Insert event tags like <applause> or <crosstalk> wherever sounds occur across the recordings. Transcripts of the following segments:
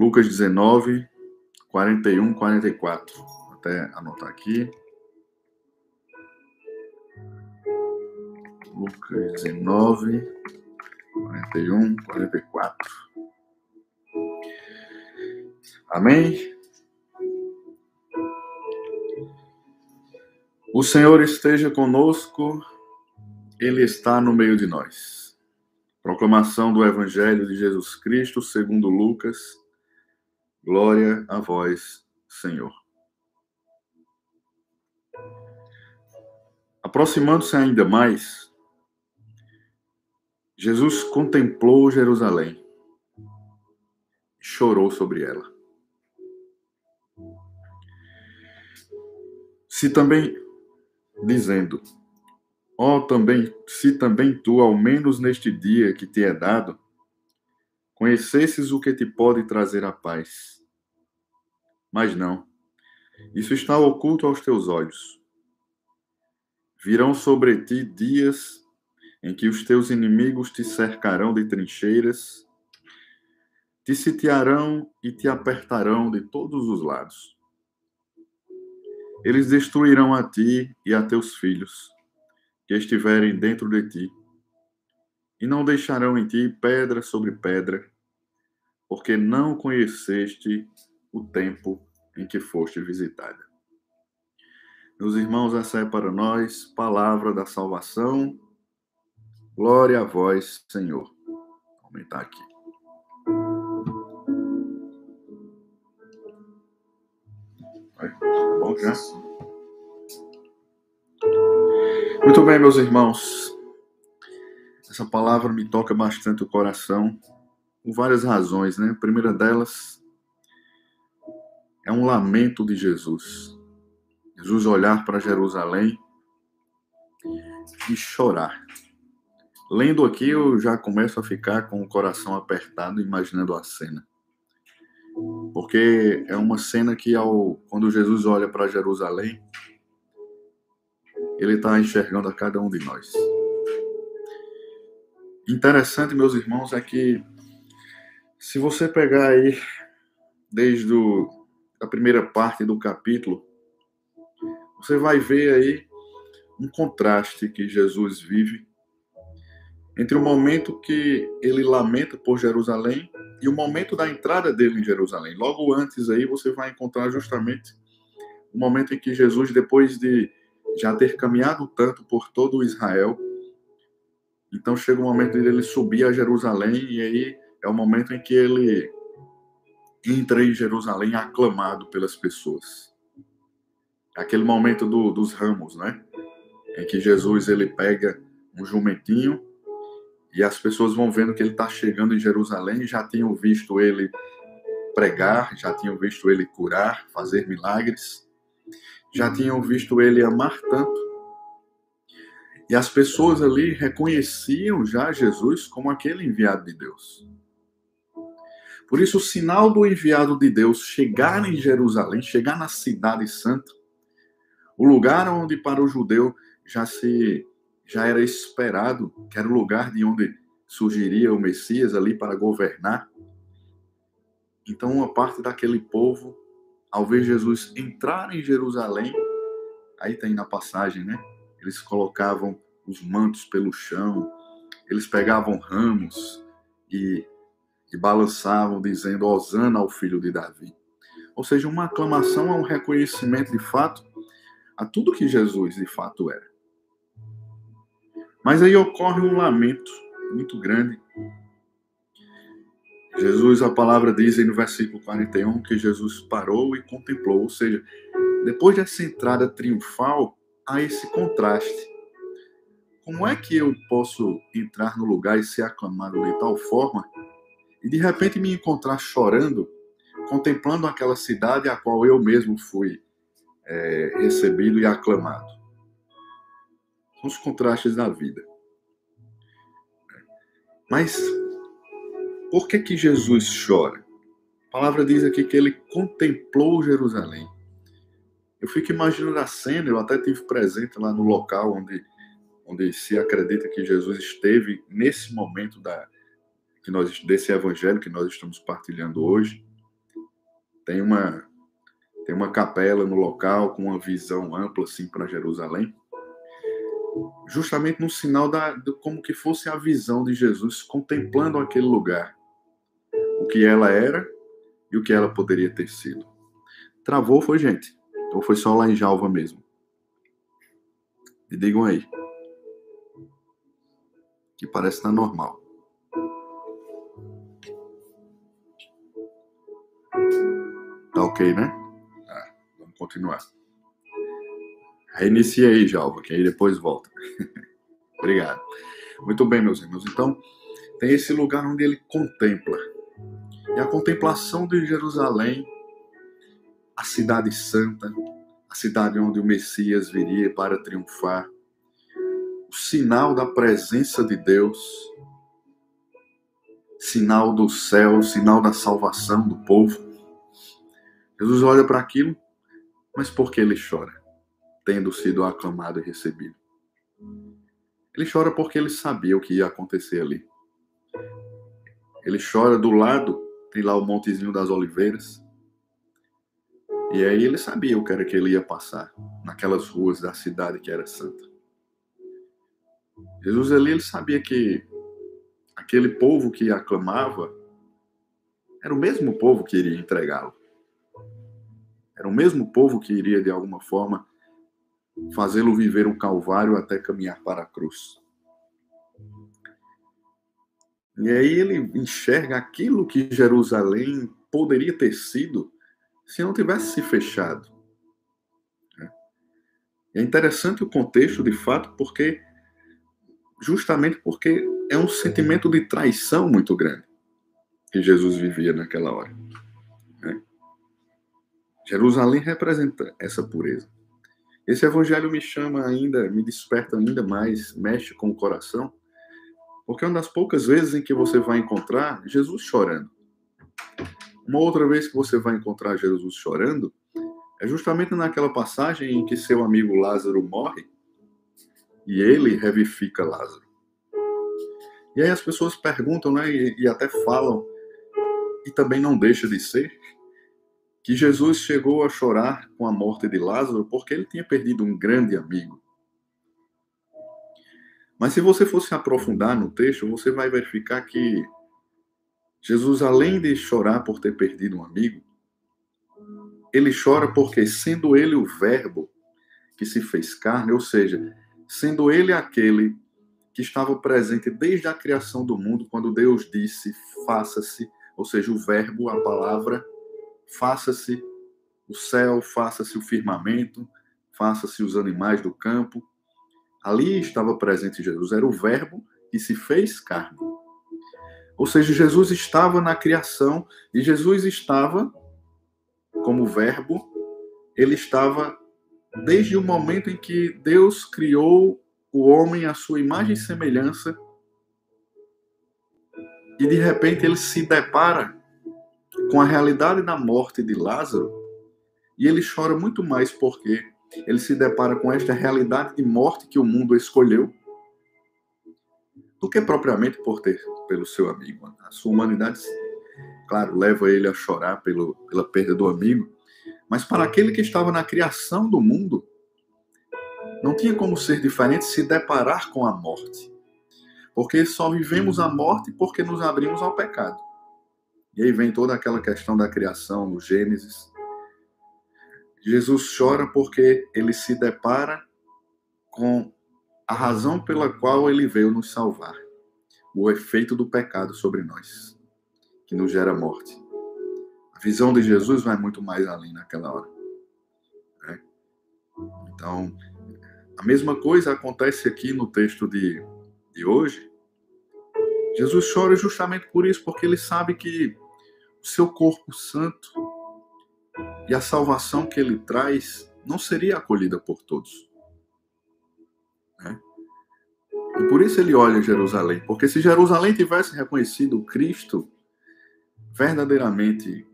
Lucas 19, 41, 44. Vou até anotar aqui. Lucas 19, 41, 44. Amém? O Senhor esteja conosco, Ele está no meio de nós. Proclamação do Evangelho de Jesus Cristo, segundo Lucas. Glória a vós, Senhor. Aproximando-se ainda mais, Jesus contemplou Jerusalém e chorou sobre ela. Se também, dizendo, ó oh, também, se também tu, ao menos neste dia que te é dado, conhecesses o que te pode trazer a paz. Mas não, isso está oculto aos teus olhos. Virão sobre ti dias em que os teus inimigos te cercarão de trincheiras, te sitiarão e te apertarão de todos os lados. Eles destruirão a ti e a teus filhos, que estiverem dentro de ti, e não deixarão em ti pedra sobre pedra, porque não conheceste o tempo em que foste visitada. Meus irmãos, essa é para nós palavra da salvação Glória a vós, Senhor. Vou aumentar aqui. Tá bom já? Muito bem, meus irmãos. Essa palavra me toca bastante o coração, por várias razões, né? A primeira delas é um lamento de Jesus. Jesus olhar para Jerusalém e chorar. Lendo aqui, eu já começo a ficar com o coração apertado, imaginando a cena. Porque é uma cena que, ao, quando Jesus olha para Jerusalém, ele está enxergando a cada um de nós. Interessante, meus irmãos, é que se você pegar aí desde o, a primeira parte do capítulo, você vai ver aí um contraste que Jesus vive entre o momento que ele lamenta por Jerusalém e o momento da entrada dele em Jerusalém. Logo antes aí você vai encontrar justamente o momento em que Jesus, depois de já ter caminhado tanto por todo Israel, então chega o momento de ele subir a Jerusalém e aí é o momento em que ele entra em Jerusalém aclamado pelas pessoas. Aquele momento do, dos ramos, né? Em que Jesus ele pega um jumentinho e as pessoas vão vendo que ele está chegando em Jerusalém, já tinham visto ele pregar, já tinham visto ele curar, fazer milagres, já tinham visto ele amar tanto. E as pessoas ali reconheciam já Jesus como aquele enviado de Deus. Por isso, o sinal do enviado de Deus chegar em Jerusalém, chegar na cidade santa, o lugar onde para o judeu já se já era esperado, que era o lugar de onde surgiria o Messias ali para governar. Então, uma parte daquele povo, ao ver Jesus entrar em Jerusalém, aí tem na passagem, né? Eles colocavam os mantos pelo chão, eles pegavam ramos e, e balançavam, dizendo: Hosana ao filho de Davi. Ou seja, uma aclamação a um reconhecimento de fato a tudo que Jesus de fato era. Mas aí ocorre um lamento muito grande. Jesus, a palavra diz aí no versículo 41 que Jesus parou e contemplou, ou seja, depois dessa entrada triunfal, há esse contraste. Como é que eu posso entrar no lugar e ser aclamado de tal forma e de repente me encontrar chorando, contemplando aquela cidade a qual eu mesmo fui é, recebido e aclamado? São os contrastes da vida. Mas por que que Jesus chora? A palavra diz aqui que ele contemplou Jerusalém. Eu fico imaginando a cena, eu até tive presente lá no local onde, onde se acredita que Jesus esteve nesse momento da, que nós, desse evangelho que nós estamos partilhando hoje. tem uma tem uma capela no local com uma visão ampla assim para Jerusalém, justamente no sinal da de como que fosse a visão de Jesus contemplando aquele lugar, o que ela era e o que ela poderia ter sido. Travou foi gente, ou foi só lá em Jalva mesmo? Me digam aí. Que parece estar normal. Ok, né? Tá, vamos continuar. Reinicia aí, Jalva, que aí depois volta. <laughs> Obrigado. Muito bem, meus irmãos. Então, tem esse lugar onde ele contempla. E a contemplação de Jerusalém, a cidade santa, a cidade onde o Messias viria para triunfar, o sinal da presença de Deus, sinal do céu, sinal da salvação do povo. Jesus olha para aquilo, mas por que ele chora, tendo sido aclamado e recebido? Ele chora porque ele sabia o que ia acontecer ali. Ele chora do lado, tem lá o Montezinho das Oliveiras, e aí ele sabia o que era que ele ia passar naquelas ruas da cidade que era santa. Jesus ali ele sabia que aquele povo que aclamava era o mesmo povo que iria entregá-lo. Era o mesmo povo que iria de alguma forma fazê-lo viver o calvário até caminhar para a cruz. E aí ele enxerga aquilo que Jerusalém poderia ter sido se não tivesse se fechado. Né? É interessante o contexto, de fato, porque justamente porque é um sentimento de traição muito grande que Jesus vivia naquela hora. Jerusalém representa essa pureza. Esse evangelho me chama ainda, me desperta ainda mais, mexe com o coração, porque é uma das poucas vezes em que você vai encontrar Jesus chorando. Uma outra vez que você vai encontrar Jesus chorando é justamente naquela passagem em que seu amigo Lázaro morre e ele revifica Lázaro. E aí as pessoas perguntam, né, e, e até falam, e também não deixa de ser, que Jesus chegou a chorar com a morte de Lázaro porque ele tinha perdido um grande amigo. Mas se você fosse aprofundar no texto, você vai verificar que Jesus, além de chorar por ter perdido um amigo, ele chora porque, sendo ele o Verbo que se fez carne, ou seja, sendo ele aquele que estava presente desde a criação do mundo, quando Deus disse: faça-se, ou seja, o Verbo, a palavra, faça-se o céu, faça-se o firmamento, faça-se os animais do campo. Ali estava presente Jesus, era o Verbo que se fez carne. Ou seja, Jesus estava na criação e Jesus estava, como verbo, ele estava desde o momento em que Deus criou o homem à sua imagem e semelhança e de repente ele se depara com a realidade da morte de Lázaro e ele chora muito mais porque ele se depara com esta realidade de morte que o mundo escolheu do que propriamente por ter pelo seu amigo. A sua humanidade, claro, leva ele a chorar pelo, pela perda do amigo, mas para aquele que estava na criação do mundo, não tinha como ser diferente se deparar com a morte. Porque só vivemos a morte porque nos abrimos ao pecado. E aí vem toda aquela questão da criação no Gênesis. Jesus chora porque ele se depara com a razão pela qual ele veio nos salvar, o efeito do pecado sobre nós, que nos gera morte. A visão de Jesus vai muito mais além naquela hora. Né? Então, a mesma coisa acontece aqui no texto de, de hoje. Jesus chora justamente por isso, porque ele sabe que o seu corpo santo e a salvação que ele traz não seria acolhida por todos. Né? E por isso ele olha Jerusalém, porque se Jerusalém tivesse reconhecido Cristo verdadeiramente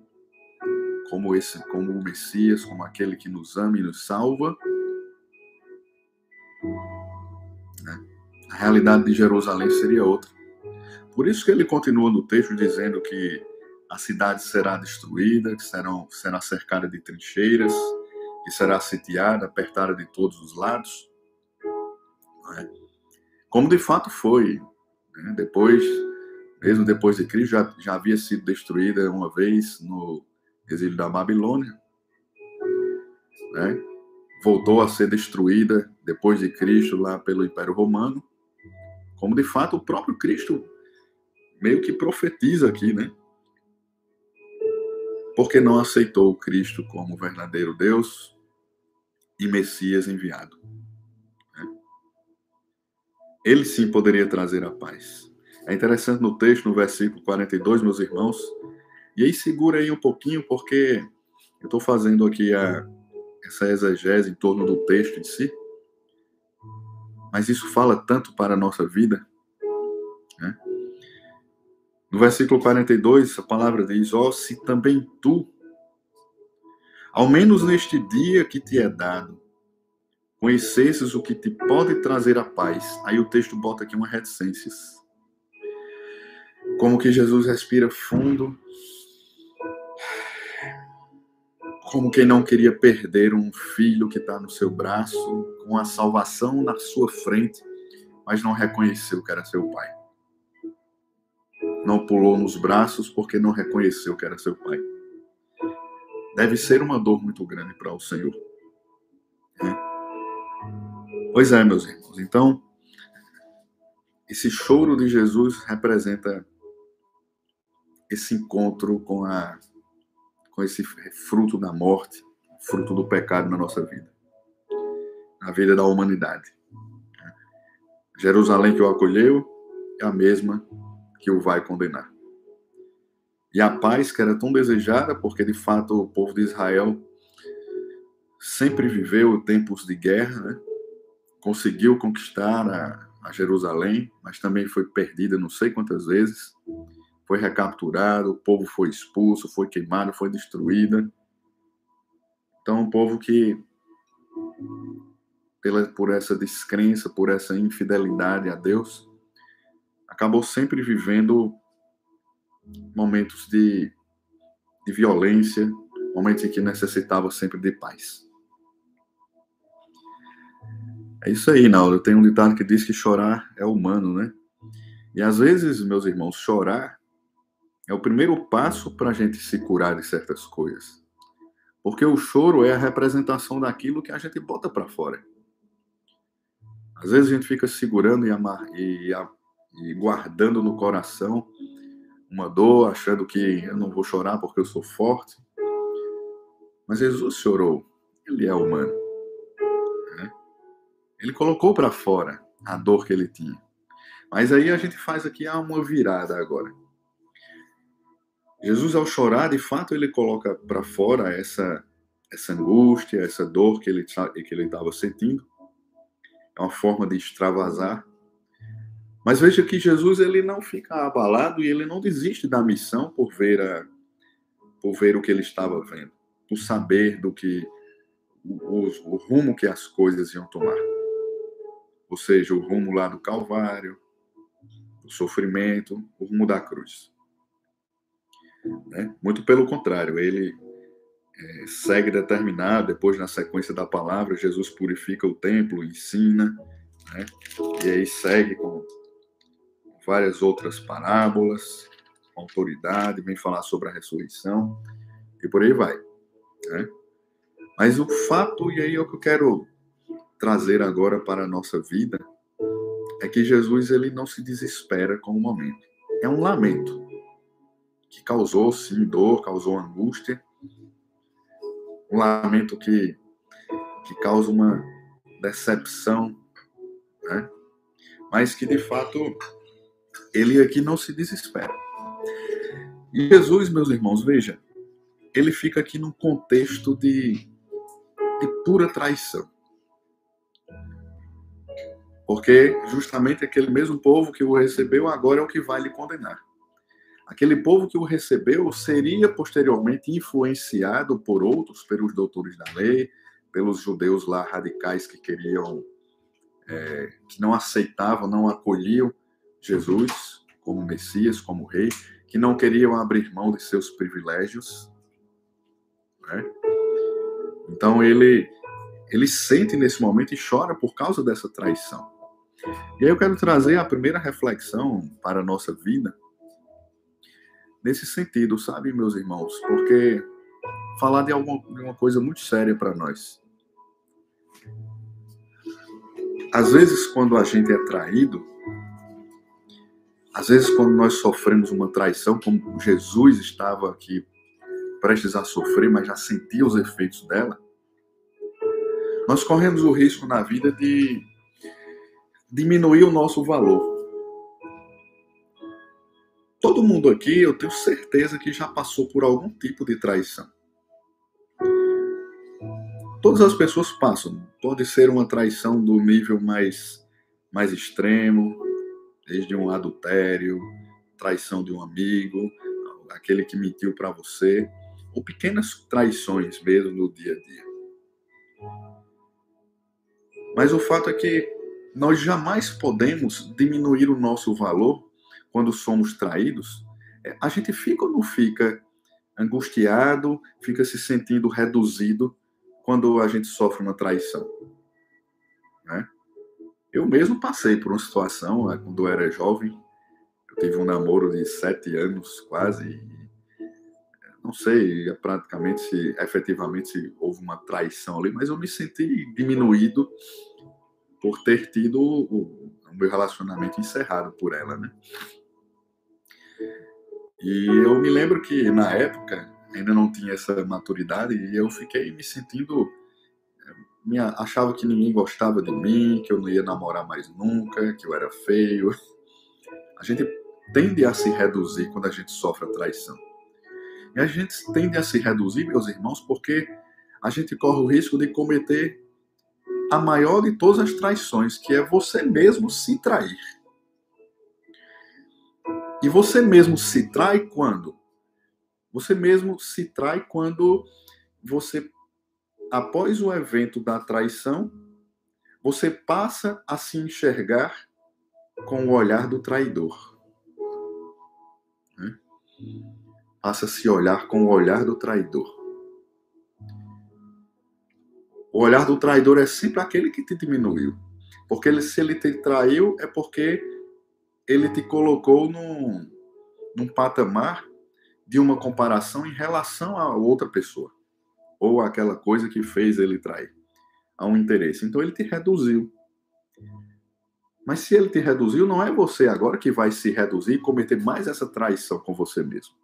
como esse, como o Messias, como aquele que nos ama e nos salva, né? a realidade de Jerusalém seria outra. Por isso que ele continua no texto dizendo que a cidade será destruída, que serão, será cercada de trincheiras, que será sitiada, apertada de todos os lados. É? Como de fato foi. Né? Depois, mesmo depois de Cristo, já, já havia sido destruída uma vez no exílio da Babilônia. Né? Voltou a ser destruída depois de Cristo lá pelo Império Romano. Como de fato o próprio Cristo meio que profetiza aqui, né? Porque não aceitou Cristo como verdadeiro Deus e Messias enviado. Né? Ele sim poderia trazer a paz. É interessante no texto, no versículo 42, meus irmãos, e aí segura aí um pouquinho, porque eu estou fazendo aqui a, essa exegese em torno do texto em si, mas isso fala tanto para a nossa vida, né? No versículo 42, a palavra diz: Ó, oh, se também tu, ao menos neste dia que te é dado, conhecesses o que te pode trazer a paz. Aí o texto bota aqui uma reticências. Como que Jesus respira fundo, como quem não queria perder um filho que está no seu braço, com a salvação na sua frente, mas não reconheceu que era seu pai não pulou nos braços porque não reconheceu que era seu pai. Deve ser uma dor muito grande para o Senhor. Né? Pois é, meus irmãos. Então, esse choro de Jesus representa esse encontro com a com esse fruto da morte, fruto do pecado na nossa vida, na vida da humanidade. Jerusalém que o acolheu é a mesma que o vai condenar. E a paz que era tão desejada, porque de fato o povo de Israel sempre viveu tempos de guerra, né? conseguiu conquistar a, a, Jerusalém, mas também foi perdida não sei quantas vezes, foi recapturado, o povo foi expulso, foi queimado, foi destruída. Então, um povo que, pela, por essa descrença, por essa infidelidade a Deus, acabou sempre vivendo momentos de, de violência, momentos em que necessitava sempre de paz. É isso aí, Nauro. Tem um ditado que diz que chorar é humano, né? E às vezes, meus irmãos, chorar é o primeiro passo para a gente se curar de certas coisas. Porque o choro é a representação daquilo que a gente bota para fora. Às vezes a gente fica segurando e, amar, e e guardando no coração uma dor, achando que eu não vou chorar porque eu sou forte. Mas Jesus chorou, ele é humano. Né? Ele colocou para fora a dor que ele tinha. Mas aí a gente faz aqui uma virada agora. Jesus, ao chorar, de fato, ele coloca para fora essa, essa angústia, essa dor que ele que ele estava sentindo. É uma forma de extravasar. Mas veja que Jesus ele não fica abalado e ele não desiste da missão por ver a, por ver o que ele estava vendo, por saber do que o, o rumo que as coisas iam tomar. Ou seja, o rumo lá do Calvário, o sofrimento, o rumo da cruz. Né? Muito pelo contrário, ele é, segue determinado, depois na sequência da palavra, Jesus purifica o templo, ensina, né? e aí segue com várias outras parábolas, autoridade, vem falar sobre a ressurreição e por aí vai. Né? Mas o fato, e aí é o que eu quero trazer agora para a nossa vida, é que Jesus ele não se desespera com o momento. É um lamento que causou sim dor, causou angústia, um lamento que, que causa uma decepção, né? mas que de fato ele aqui não se desespera. E Jesus, meus irmãos, veja, ele fica aqui num contexto de, de pura traição. Porque justamente aquele mesmo povo que o recebeu agora é o que vai lhe condenar. Aquele povo que o recebeu seria posteriormente influenciado por outros, pelos doutores da lei, pelos judeus lá radicais que queriam, é, que não aceitavam, não acolhiam Jesus como Messias, como Rei, que não queriam abrir mão de seus privilégios. Né? Então ele ele sente nesse momento e chora por causa dessa traição. E aí eu quero trazer a primeira reflexão para a nossa vida nesse sentido, sabe, meus irmãos? Porque falar de, alguma, de uma coisa muito séria para nós. Às vezes, quando a gente é traído, às vezes, quando nós sofremos uma traição, como Jesus estava aqui prestes a sofrer, mas já sentia os efeitos dela, nós corremos o risco na vida de diminuir o nosso valor. Todo mundo aqui, eu tenho certeza que já passou por algum tipo de traição. Todas as pessoas passam. Pode ser uma traição do nível mais, mais extremo, desde um adultério, traição de um amigo, aquele que mentiu para você, ou pequenas traições mesmo no dia a dia. Mas o fato é que nós jamais podemos diminuir o nosso valor quando somos traídos. É, a gente fica ou não fica angustiado, fica se sentindo reduzido quando a gente sofre uma traição. Né? Eu mesmo passei por uma situação né, quando eu era jovem. Eu tive um namoro de sete anos quase. não sei praticamente se efetivamente houve uma traição ali, mas eu me senti diminuído por ter tido o, o meu relacionamento encerrado por ela, né? E eu me lembro que na época ainda não tinha essa maturidade e eu fiquei me sentindo me achava que ninguém gostava de mim, que eu não ia namorar mais nunca, que eu era feio. A gente tende a se reduzir quando a gente sofre a traição. E a gente tende a se reduzir, meus irmãos, porque a gente corre o risco de cometer a maior de todas as traições, que é você mesmo se trair. E você mesmo se trai quando? Você mesmo se trai quando você, após o evento da traição, você passa a se enxergar com o olhar do traidor. Né? Passa a se olhar com o olhar do traidor. O olhar do traidor é sempre aquele que te diminuiu. Porque ele, se ele te traiu, é porque ele te colocou num, num patamar de uma comparação em relação a outra pessoa. Ou aquela coisa que fez ele trair. A um interesse. Então ele te reduziu. Mas se ele te reduziu, não é você agora que vai se reduzir e cometer mais essa traição com você mesmo.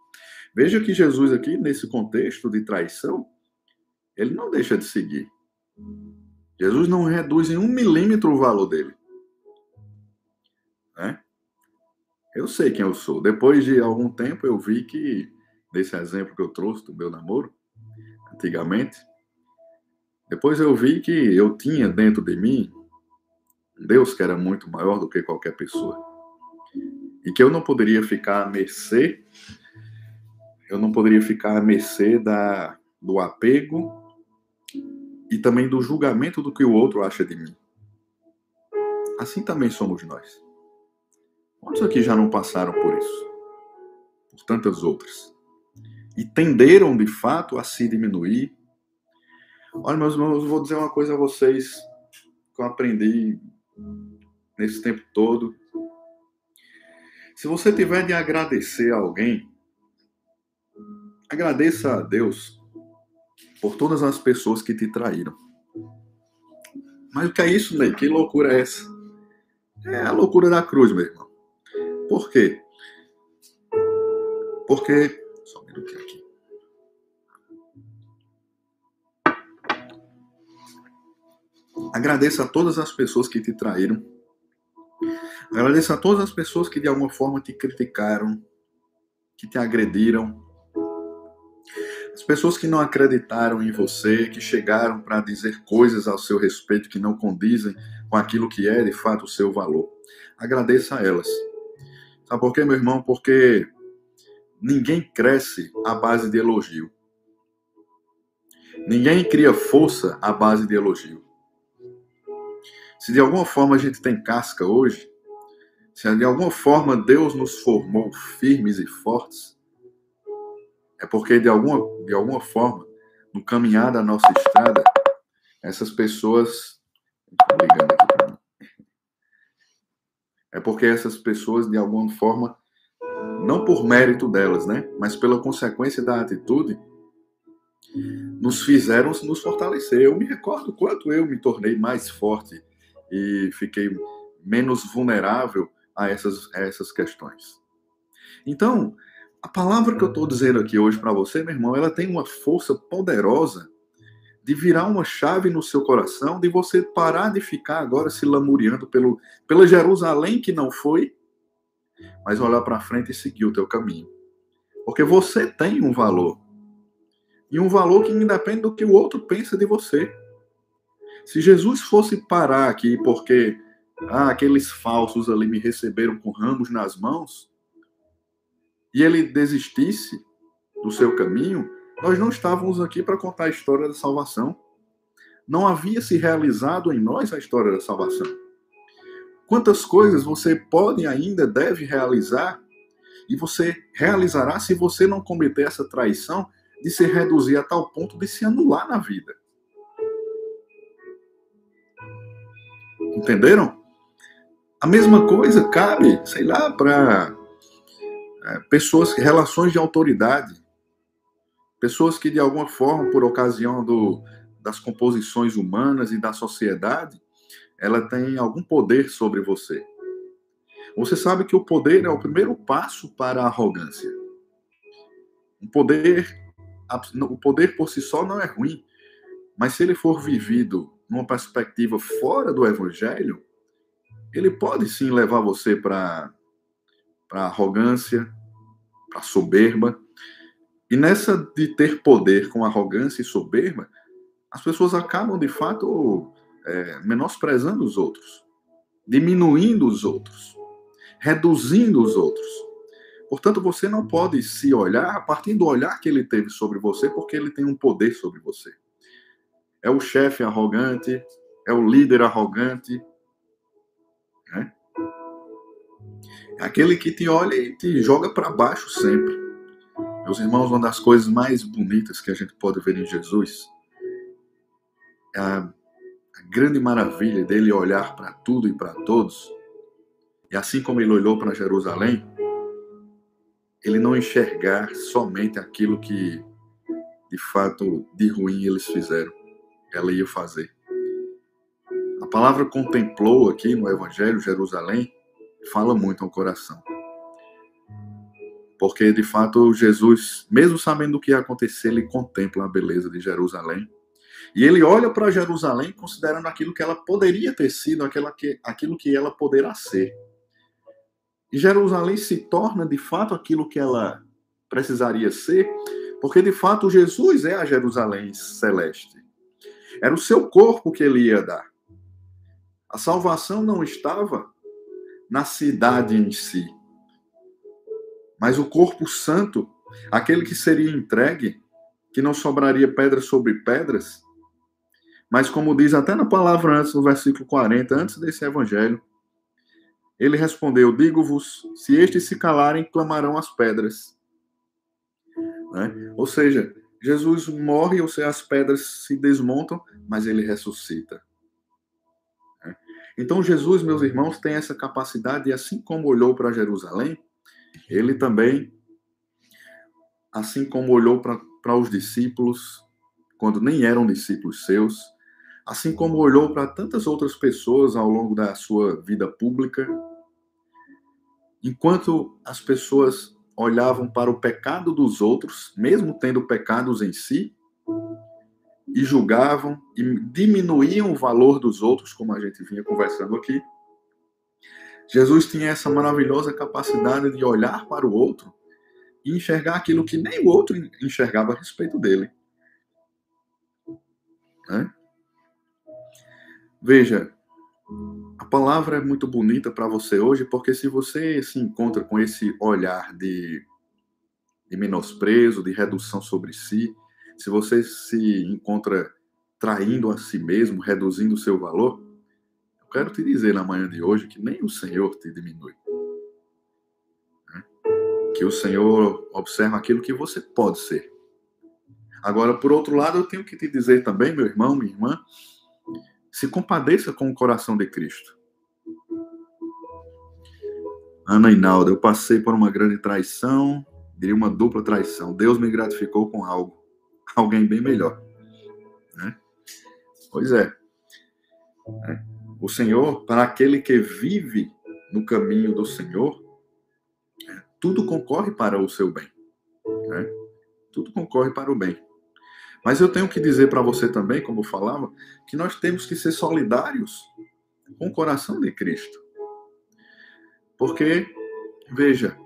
Veja que Jesus aqui, nesse contexto de traição, ele não deixa de seguir. Jesus não reduz em um milímetro o valor dele. Né? Eu sei quem eu sou. Depois de algum tempo, eu vi que, nesse exemplo que eu trouxe do meu namoro, antigamente, depois eu vi que eu tinha dentro de mim Deus que era muito maior do que qualquer pessoa. E que eu não poderia ficar à mercê, eu não poderia ficar à mercê da, do apego e também do julgamento do que o outro acha de mim. Assim também somos nós. Quantos aqui já não passaram por isso? Por tantas outras. E tenderam de fato a se diminuir. Olha, meus irmãos, eu vou dizer uma coisa a vocês que eu aprendi nesse tempo todo. Se você tiver de agradecer a alguém, agradeça a Deus por todas as pessoas que te traíram. Mas o que é isso, Ney? Que loucura é essa? É a loucura da cruz, meu irmão. Por quê? Porque. Um minutinho aqui. Agradeça a todas as pessoas que te traíram. Agradeça a todas as pessoas que de alguma forma te criticaram, que te agrediram, as pessoas que não acreditaram em você, que chegaram para dizer coisas ao seu respeito que não condizem com aquilo que é de fato o seu valor. Agradeça a elas. Sabe por quê, meu irmão? Porque ninguém cresce à base de elogio. Ninguém cria força à base de elogio. Se de alguma forma a gente tem casca hoje, se de alguma forma Deus nos formou firmes e fortes, é porque de alguma, de alguma forma, no caminhar da nossa estrada, essas pessoas. É porque essas pessoas, de alguma forma, não por mérito delas, né? Mas pela consequência da atitude, nos fizeram nos fortalecer. Eu me recordo quanto eu me tornei mais forte e fiquei menos vulnerável a essas, a essas questões. Então, a palavra que eu estou dizendo aqui hoje para você, meu irmão, ela tem uma força poderosa de virar uma chave no seu coração, de você parar de ficar agora se lamuriando pelo, pela Jerusalém que não foi, mas olhar para frente e seguir o teu caminho. Porque você tem um valor. E um valor que independe do que o outro pensa de você. Se Jesus fosse parar aqui porque ah, aqueles falsos ali me receberam com ramos nas mãos, e ele desistisse do seu caminho, nós não estávamos aqui para contar a história da salvação. Não havia se realizado em nós a história da salvação. Quantas coisas você pode ainda deve realizar, e você realizará se você não cometer essa traição de se reduzir a tal ponto de se anular na vida. Entenderam? A mesma coisa cabe, sei lá, para é, pessoas, relações de autoridade, pessoas que de alguma forma, por ocasião do, das composições humanas e da sociedade, ela tem algum poder sobre você. Você sabe que o poder é o primeiro passo para a arrogância. O poder, o poder por si só não é ruim, mas se ele for vivido numa perspectiva fora do evangelho, ele pode sim levar você para a arrogância, para soberba. E nessa de ter poder com arrogância e soberba, as pessoas acabam de fato é, menosprezando os outros, diminuindo os outros, reduzindo os outros. Portanto, você não pode se olhar a partir do olhar que ele teve sobre você, porque ele tem um poder sobre você. É o chefe arrogante, é o líder arrogante, né? É aquele que te olha e te joga para baixo sempre. Meus irmãos, uma das coisas mais bonitas que a gente pode ver em Jesus é a, a grande maravilha dele olhar para tudo e para todos. E assim como ele olhou para Jerusalém, ele não enxergar somente aquilo que de fato de ruim eles fizeram, ela ia fazer palavra contemplou aqui no Evangelho Jerusalém fala muito ao coração. Porque, de fato, Jesus, mesmo sabendo o que ia acontecer, ele contempla a beleza de Jerusalém. E ele olha para Jerusalém considerando aquilo que ela poderia ter sido, aquilo que, aquilo que ela poderá ser. E Jerusalém se torna, de fato, aquilo que ela precisaria ser, porque, de fato, Jesus é a Jerusalém celeste. Era o seu corpo que ele ia dar. A salvação não estava na cidade em si, mas o corpo santo, aquele que seria entregue, que não sobraria pedras sobre pedras, mas como diz até na palavra antes, no versículo 40, antes desse evangelho, ele respondeu: Digo-vos, se estes se calarem, clamarão as pedras. Né? Ou seja, Jesus morre, ou seja, as pedras se desmontam, mas ele ressuscita. Então, Jesus, meus irmãos, tem essa capacidade, e assim como olhou para Jerusalém, ele também, assim como olhou para os discípulos, quando nem eram discípulos seus, assim como olhou para tantas outras pessoas ao longo da sua vida pública, enquanto as pessoas olhavam para o pecado dos outros, mesmo tendo pecados em si, e julgavam e diminuíam o valor dos outros, como a gente vinha conversando aqui. Jesus tinha essa maravilhosa capacidade de olhar para o outro e enxergar aquilo que nem o outro enxergava a respeito dele. Né? Veja, a palavra é muito bonita para você hoje, porque se você se encontra com esse olhar de, de menosprezo, de redução sobre si, se você se encontra traindo a si mesmo, reduzindo o seu valor, eu quero te dizer na manhã de hoje que nem o Senhor te diminui. que o Senhor observa aquilo que você pode ser. Agora, por outro lado, eu tenho que te dizer também, meu irmão, minha irmã, se compadeça com o coração de Cristo. Ana Inalda, eu passei por uma grande traição, diria uma dupla traição. Deus me gratificou com algo, alguém bem melhor. Né? Pois é. é. O Senhor, para aquele que vive no caminho do Senhor, é, tudo concorre para o seu bem. Né? Tudo concorre para o bem. Mas eu tenho que dizer para você também, como eu falava, que nós temos que ser solidários com o coração de Cristo. Porque, veja,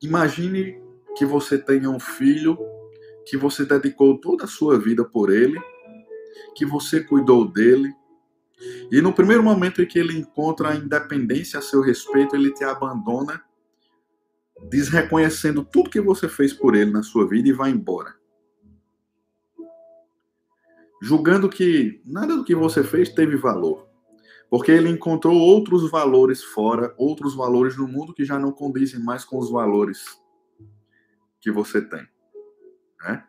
imagine que você tenha um filho que você dedicou toda a sua vida por ele, que você cuidou dele, e no primeiro momento em que ele encontra a independência a seu respeito, ele te abandona, desreconhecendo tudo que você fez por ele na sua vida e vai embora julgando que nada do que você fez teve valor. Porque ele encontrou outros valores fora, outros valores no mundo que já não condizem mais com os valores que você tem. Né?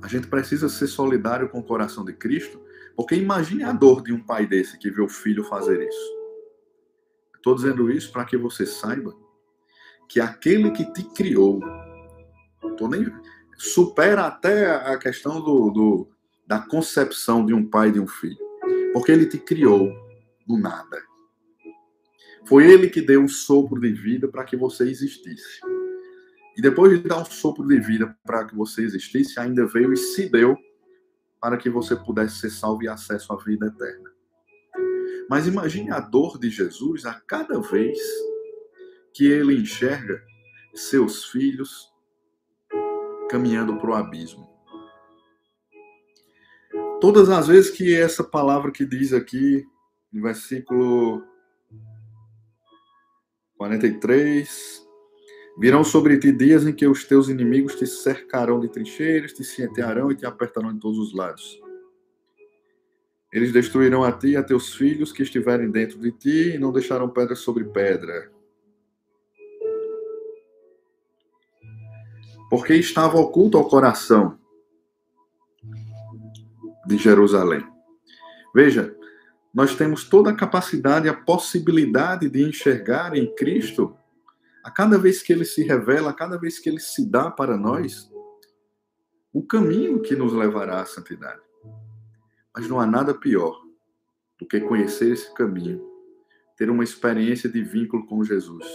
A gente precisa ser solidário com o coração de Cristo, porque imagine a dor de um pai desse que vê o filho fazer isso. Estou dizendo isso para que você saiba que aquele que te criou, tô nem, supera até a questão do, do, da concepção de um pai e de um filho. Porque ele te criou do nada. Foi ele que deu um sopro de vida para que você existisse. E depois de dar um sopro de vida para que você existisse, ainda veio e se deu para que você pudesse ser salvo e acesso à vida eterna. Mas imagine a dor de Jesus a cada vez que ele enxerga seus filhos caminhando para o abismo. Todas as vezes que essa palavra que diz aqui, no versículo 43, virão sobre ti dias em que os teus inimigos te cercarão de trincheiras, te cintearão e te apertarão de todos os lados. Eles destruirão a ti e a teus filhos que estiverem dentro de ti e não deixarão pedra sobre pedra porque estava oculto ao coração de Jerusalém. Veja, nós temos toda a capacidade, a possibilidade de enxergar em Cristo, a cada vez que ele se revela, a cada vez que ele se dá para nós, o caminho que nos levará à santidade. Mas não há nada pior do que conhecer esse caminho, ter uma experiência de vínculo com Jesus,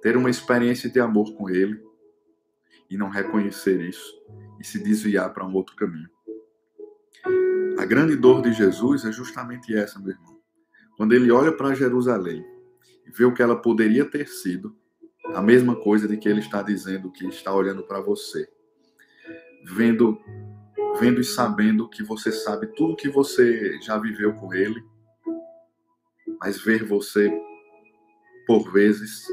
ter uma experiência de amor com Ele e não reconhecer isso e se desviar para um outro caminho. A grande dor de Jesus é justamente essa, meu irmão. Quando ele olha para Jerusalém e vê o que ela poderia ter sido, a mesma coisa de que ele está dizendo que está olhando para você. Vendo vendo e sabendo que você sabe tudo que você já viveu com ele, mas ver você por vezes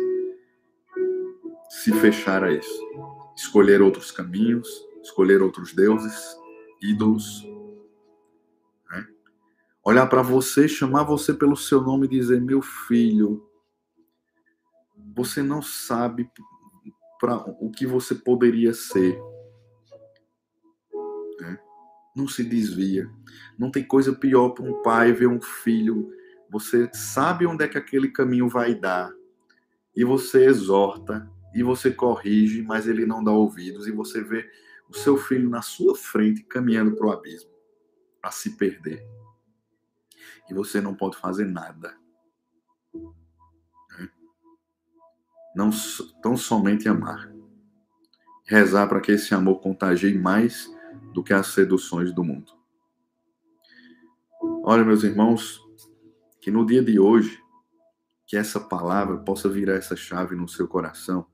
se fechar a isso escolher outros caminhos, escolher outros deuses, ídolos. Né? Olhar para você, chamar você pelo seu nome e dizer: Meu filho, você não sabe para o que você poderia ser. Né? Não se desvia. Não tem coisa pior para um pai ver um filho. Você sabe onde é que aquele caminho vai dar. E você exorta, e você corrige, mas ele não dá ouvidos e você vê o seu filho na sua frente caminhando para o abismo, para se perder. E você não pode fazer nada. Né? Não tão somente amar. Rezar para que esse amor contagie mais do que as seduções do mundo. Olha, meus irmãos, que no dia de hoje, que essa palavra possa virar essa chave no seu coração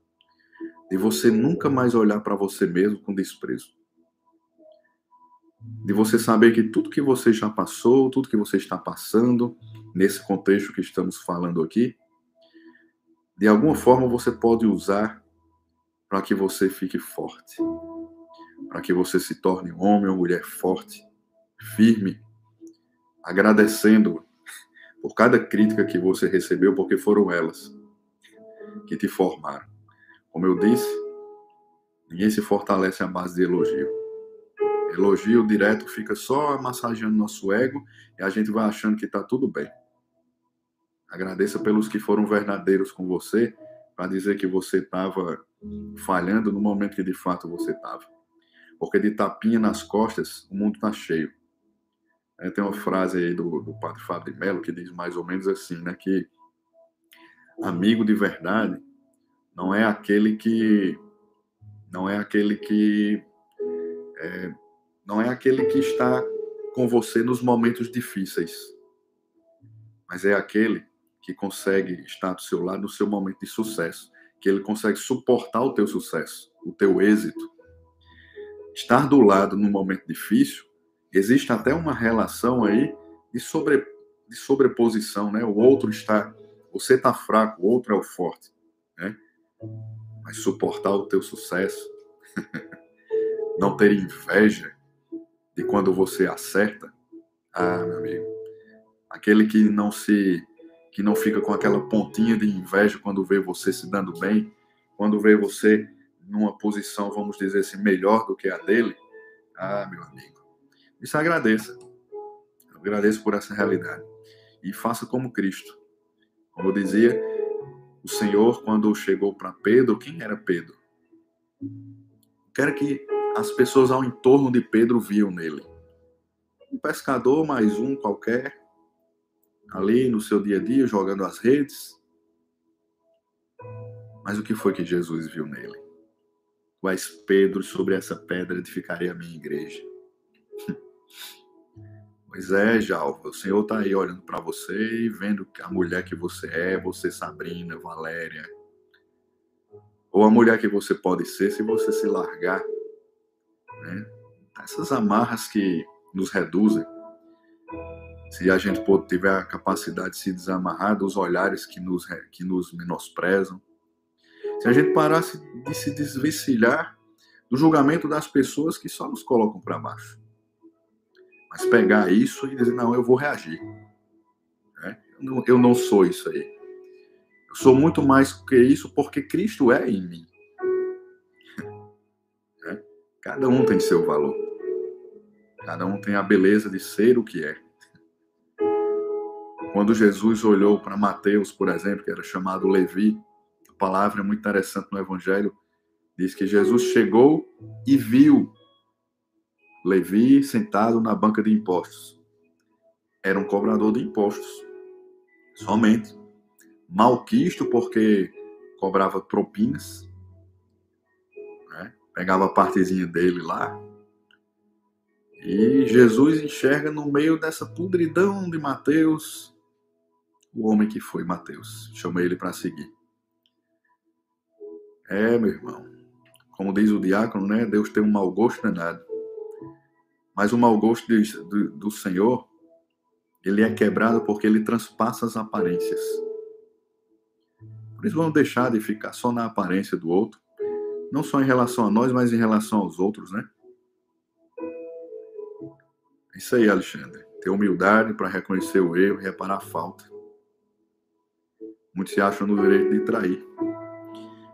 de você nunca mais olhar para você mesmo com desprezo. De você saber que tudo que você já passou, tudo que você está passando, nesse contexto que estamos falando aqui, de alguma forma você pode usar para que você fique forte, para que você se torne homem ou mulher forte, firme, agradecendo por cada crítica que você recebeu, porque foram elas que te formaram Como eu disse, ninguém se fortalece à base de elogio. Elogio direto fica só massageando nosso ego e a gente vai achando que está tudo bem. Agradeça pelos que foram verdadeiros com você para dizer que você estava falhando no momento que de fato você estava. Porque de tapinha nas costas, o mundo está cheio. É, tem uma frase aí do, do padre Fábio de que diz mais ou menos assim, né? Que amigo de verdade não é aquele que não é aquele que é, não é aquele que está com você nos momentos difíceis, mas é aquele que consegue estar do seu lado no seu momento de sucesso, que ele consegue suportar o teu sucesso, o teu êxito. Estar do lado num momento difícil, existe até uma relação aí de, sobre, de sobreposição, né? O outro está, você está fraco, o outro é o forte, né? Mas suportar o teu sucesso, <laughs> não ter inveja de quando você acerta, ah, meu amigo, aquele que não se que não fica com aquela pontinha de inveja quando vê você se dando bem, quando vê você numa posição, vamos dizer assim, melhor do que a dele. Ah, meu amigo, isso agradeça. Agradeço por essa realidade. E faça como Cristo. Como eu dizia, o Senhor, quando chegou para Pedro, quem era Pedro? Quero que as pessoas ao entorno de Pedro viam nele. Um pescador, mais um qualquer, ali no seu dia a dia, jogando as redes. Mas o que foi que Jesus viu nele? Quais Pedro sobre essa pedra edificaria a minha igreja? Pois é, Jalva, o Senhor está aí olhando para você e vendo a mulher que você é, você Sabrina, Valéria, ou a mulher que você pode ser se você se largar. Né? Essas amarras que nos reduzem se a gente tiver a capacidade de se desamarrar dos olhares que nos, que nos menosprezam, se a gente parasse de se desvencilhar do julgamento das pessoas que só nos colocam para baixo, mas pegar isso e dizer: não, eu vou reagir. É? Eu, não, sou isso aí. Eu sou muito mais que isso porque Cristo é em mim. <laughs> É? Cada um tem seu valor. Cada um tem a beleza de ser o que é. Quando Jesus olhou para Mateus, por exemplo, que era chamado Levi, a palavra é muito interessante no Evangelho, diz que Jesus chegou e viu Levi sentado na banca de impostos. Era um cobrador de impostos, somente. Malquisto porque cobrava propinas, né? pegava a partezinha dele lá. E Jesus enxerga no meio dessa pudridão de Mateus o homem que foi Mateus. Chamei ele para seguir. É, meu irmão. Como diz o diácono, né? Deus tem um mau gosto danado. Mas o mau gosto de, do, do Senhor, ele é quebrado porque ele transpassa as aparências. Por isso vamos deixar de ficar só na aparência do outro. Não só em relação a nós, mas em relação aos outros, né? É isso aí, Alexandre. Ter humildade para reconhecer o erro e reparar a falta. Muitos se acham no direito de trair.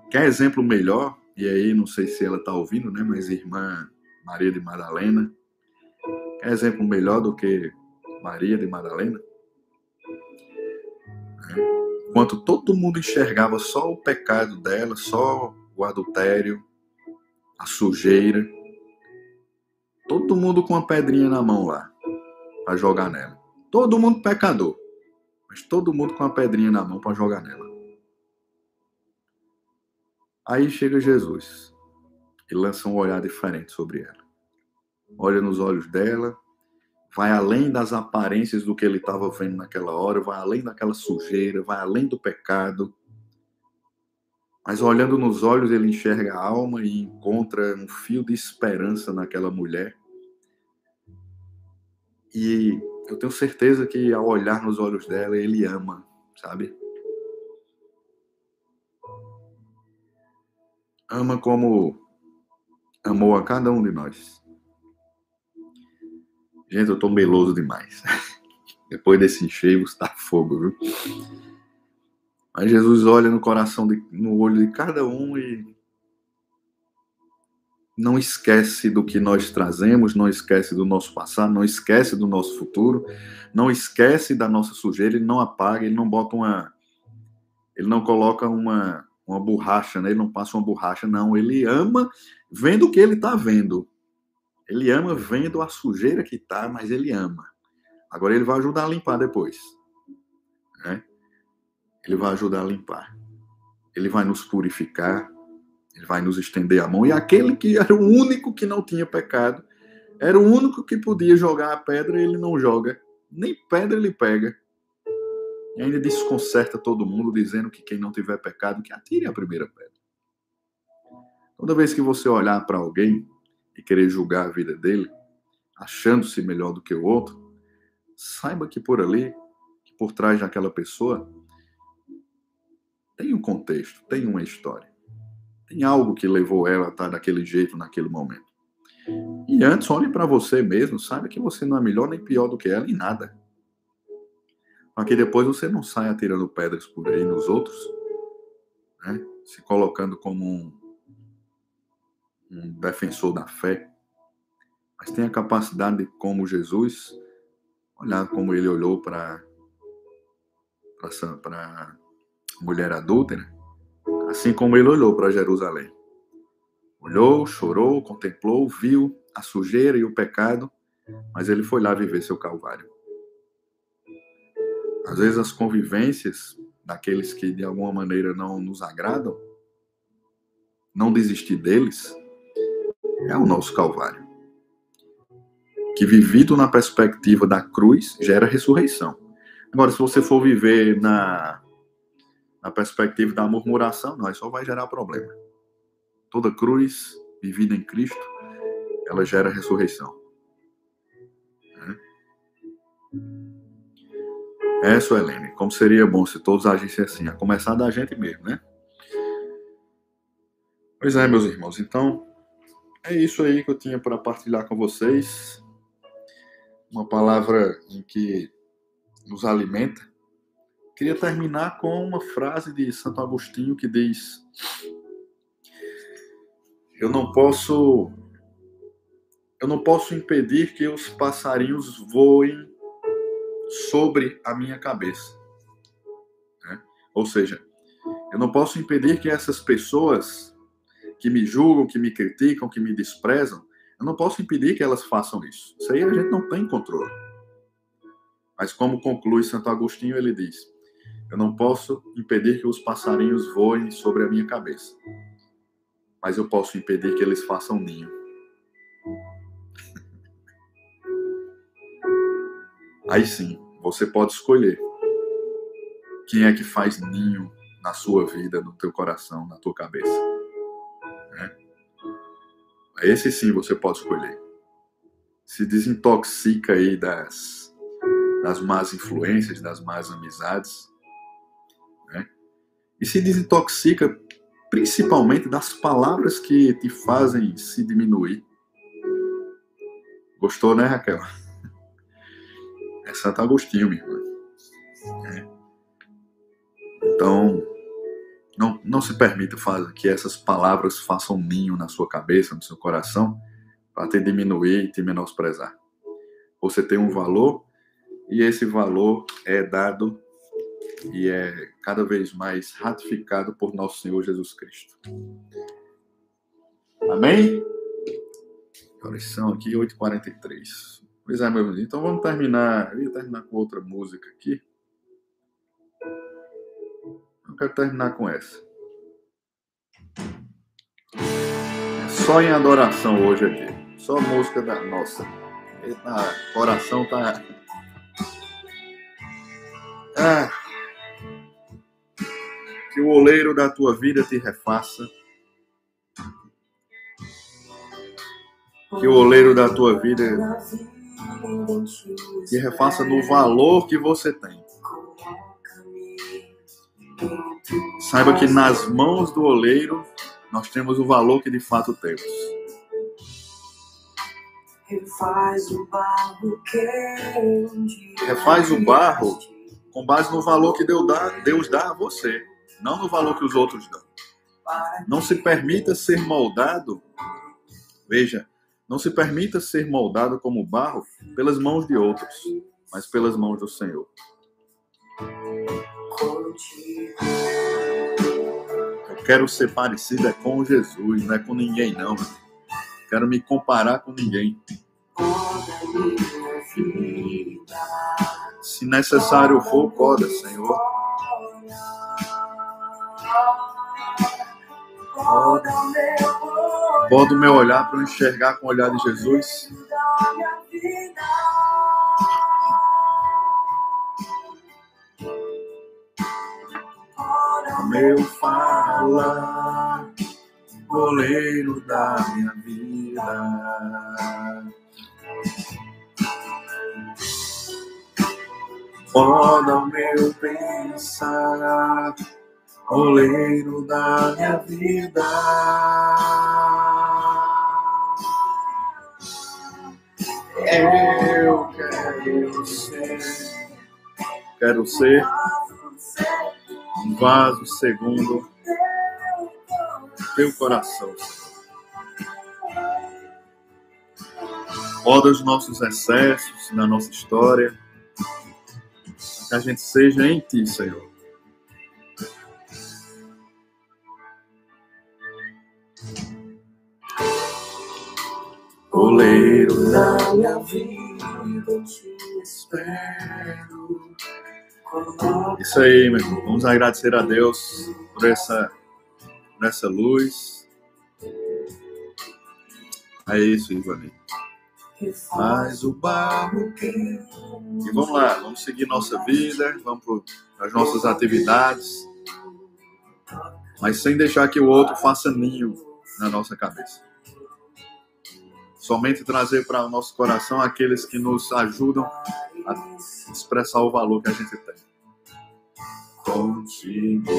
Quer exemplo melhor? E aí, não sei se ela está ouvindo, né? Mas irmã Maria de Madalena. Exemplo melhor do que Maria de Madalena? Enquanto todo mundo enxergava só o pecado dela, só o adultério, a sujeira, todo mundo com uma pedrinha na mão lá para jogar nela. Todo mundo pecador mas todo mundo com a pedrinha na mão para jogar nela. Aí chega Jesus e lança um olhar diferente sobre ela. Olha nos olhos dela, vai além das aparências do que ele estava vendo naquela hora, vai além daquela sujeira, vai além do pecado. Mas olhando nos olhos, ele enxerga a alma e encontra um fio de esperança naquela mulher. E eu tenho certeza que ao olhar nos olhos dela, ele ama, sabe? Ama como amou a cada um de nós. Gente, eu tô meloso demais. <laughs> Depois desse encheio, está fogo, viu? Mas Jesus olha no coração, de, no olho de cada um e não esquece do que nós trazemos, não esquece do nosso passado, não esquece do nosso futuro, não esquece da nossa sujeira, ele não apaga, ele não bota uma. Ele não coloca uma, uma borracha, né? ele não passa uma borracha, não. Ele ama vendo o que ele está vendo. Ele ama vendo a sujeira que está, mas ele ama. Agora ele vai ajudar a limpar depois. Né? Ele vai ajudar a limpar. Ele vai nos purificar, ele vai nos estender a mão. E aquele que era o único que não tinha pecado, era o único que podia jogar a pedra ele não joga. Nem pedra ele pega. E ainda desconcerta todo mundo, dizendo que quem não tiver pecado, que atire a primeira pedra. Toda vez que você olhar para alguém e querer julgar a vida dele, achando-se melhor do que o outro, saiba que por ali, que por trás daquela pessoa, tem um contexto, tem uma história. Tem algo que levou ela a estar daquele jeito naquele momento. E antes, olhe para você mesmo, saiba que você não é melhor nem pior do que ela em nada. Para que depois você não saia atirando pedras por aí nos outros, né? se colocando como um, um defensor da fé, mas tenha a capacidade de, como Jesus, olhar como ele olhou para para mulher adúltera, assim como ele olhou para Jerusalém. Olhou, chorou, contemplou, viu a sujeira e o pecado, mas ele foi lá viver seu calvário. Às vezes as convivências daqueles que de alguma maneira não nos agradam, não desistir deles, é o nosso calvário. Que vivido na perspectiva da cruz gera ressurreição. Agora, se você for viver na na perspectiva da murmuração, não, só vai gerar problema. Toda cruz vivida em Cristo, ela gera ressurreição. É, Suelene, como seria bom se todos agissem assim, a começar da gente mesmo, né? Pois é, meus irmãos, então é isso aí que eu tinha para partilhar com vocês. Uma palavra em que nos alimenta, Queria terminar com uma frase de Santo Agostinho que diz: Eu não posso eu não posso impedir que os passarinhos voem sobre a minha cabeça. Né? Ou seja, eu não posso impedir que essas pessoas que me julgam, que me criticam, que me desprezam, eu não posso impedir que elas façam isso. Isso aí a gente não tem controle. Mas como conclui Santo Agostinho, ele diz: eu não posso impedir que os passarinhos voem sobre a minha cabeça, mas eu posso impedir que eles façam ninho. <laughs> Aí sim, você pode escolher quem é que faz ninho na sua vida, no teu coração, na tua cabeça. Né? Esse sim você pode escolher. Se desintoxica aí das, das más influências, das más amizades e se desintoxica principalmente das palavras que te fazem se diminuir. Gostou, né, Raquel? É Santo Agostinho, minha irmã. É. Então, não, não se permita fazer, que essas palavras façam ninho na sua cabeça, no seu coração, para te diminuir e te menosprezar. Você tem um valor e esse valor é dado e é cada vez mais ratificado por nosso Senhor Jesus Cristo. Amém? Oração aqui, 8h43. Pois é, meu Deus. Então vamos terminar. Eu ia terminar com outra música aqui. Eu quero terminar com essa. Só em adoração hoje aqui. Só música da nossa. Eita, coração tá. Ah que o oleiro da tua vida te refaça. Que o oleiro da tua vida te refaça no valor que você tem. Saiba que nas mãos do oleiro nós temos o valor que de fato temos. Refaz o barro, Refaz o barro com base no valor que Deus dá a você não no valor que os outros dão. Não se permita ser moldado Veja, não se permita ser moldado como barro pelas mãos de outros, mas pelas mãos do Senhor. Eu quero ser parecida com Jesus, não é com ninguém não. Quero me comparar com ninguém. Se necessário for, poda, Senhor. Poda o meu olhar para enxergar com o olhar de Jesus. Meu falar, goleiro da minha vida. Poda o meu pensar, oleiro da minha vida. Eu quero ser, quero ser vaso segundo teu coração. Poda os nossos excessos na nossa história que a gente seja em Ti, Senhor. Oleiro da minha vida, eu te espero. Isso aí, meu irmão. Vamos agradecer a Deus por essa, por essa luz. É isso, Ivani faz o barro E vamos lá, vamos seguir nossa vida, vamos para as nossas atividades, mas sem deixar que o outro faça ninho na nossa cabeça. Somente trazer para o nosso coração aqueles que nos ajudam a expressar o valor que a gente tem. Contigo.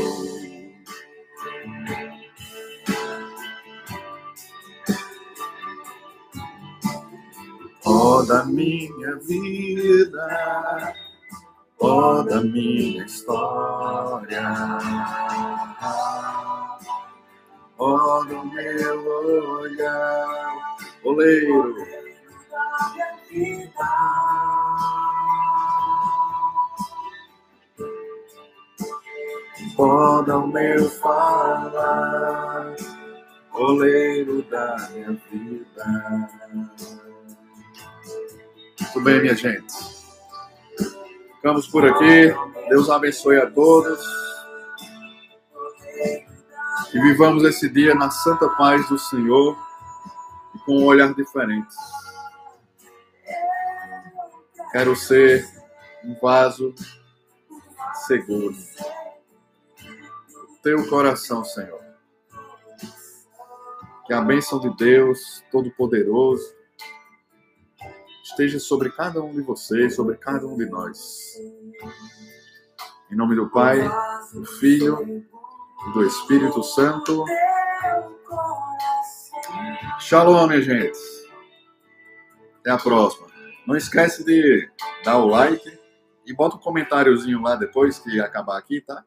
ó da minha vida, ó da minha história, ó do meu olhar, oleiro. O meu falar, oleiro da minha vida. Muito bem, minha gente. Ficamos por aqui. Deus abençoe a todos. E vivamos esse dia na santa paz do Senhor e com um olhar diferente. Quero ser um vaso seguro. Teu coração, Senhor. Que a bênção de Deus Todo-Poderoso esteja sobre cada um de vocês, sobre cada um de nós. Em nome do Pai, do Filho e do Espírito Santo. Shalom, minha gente. Até a próxima. Não esquece de dar o like e bota um comentáriozinho lá depois que acabar aqui, tá?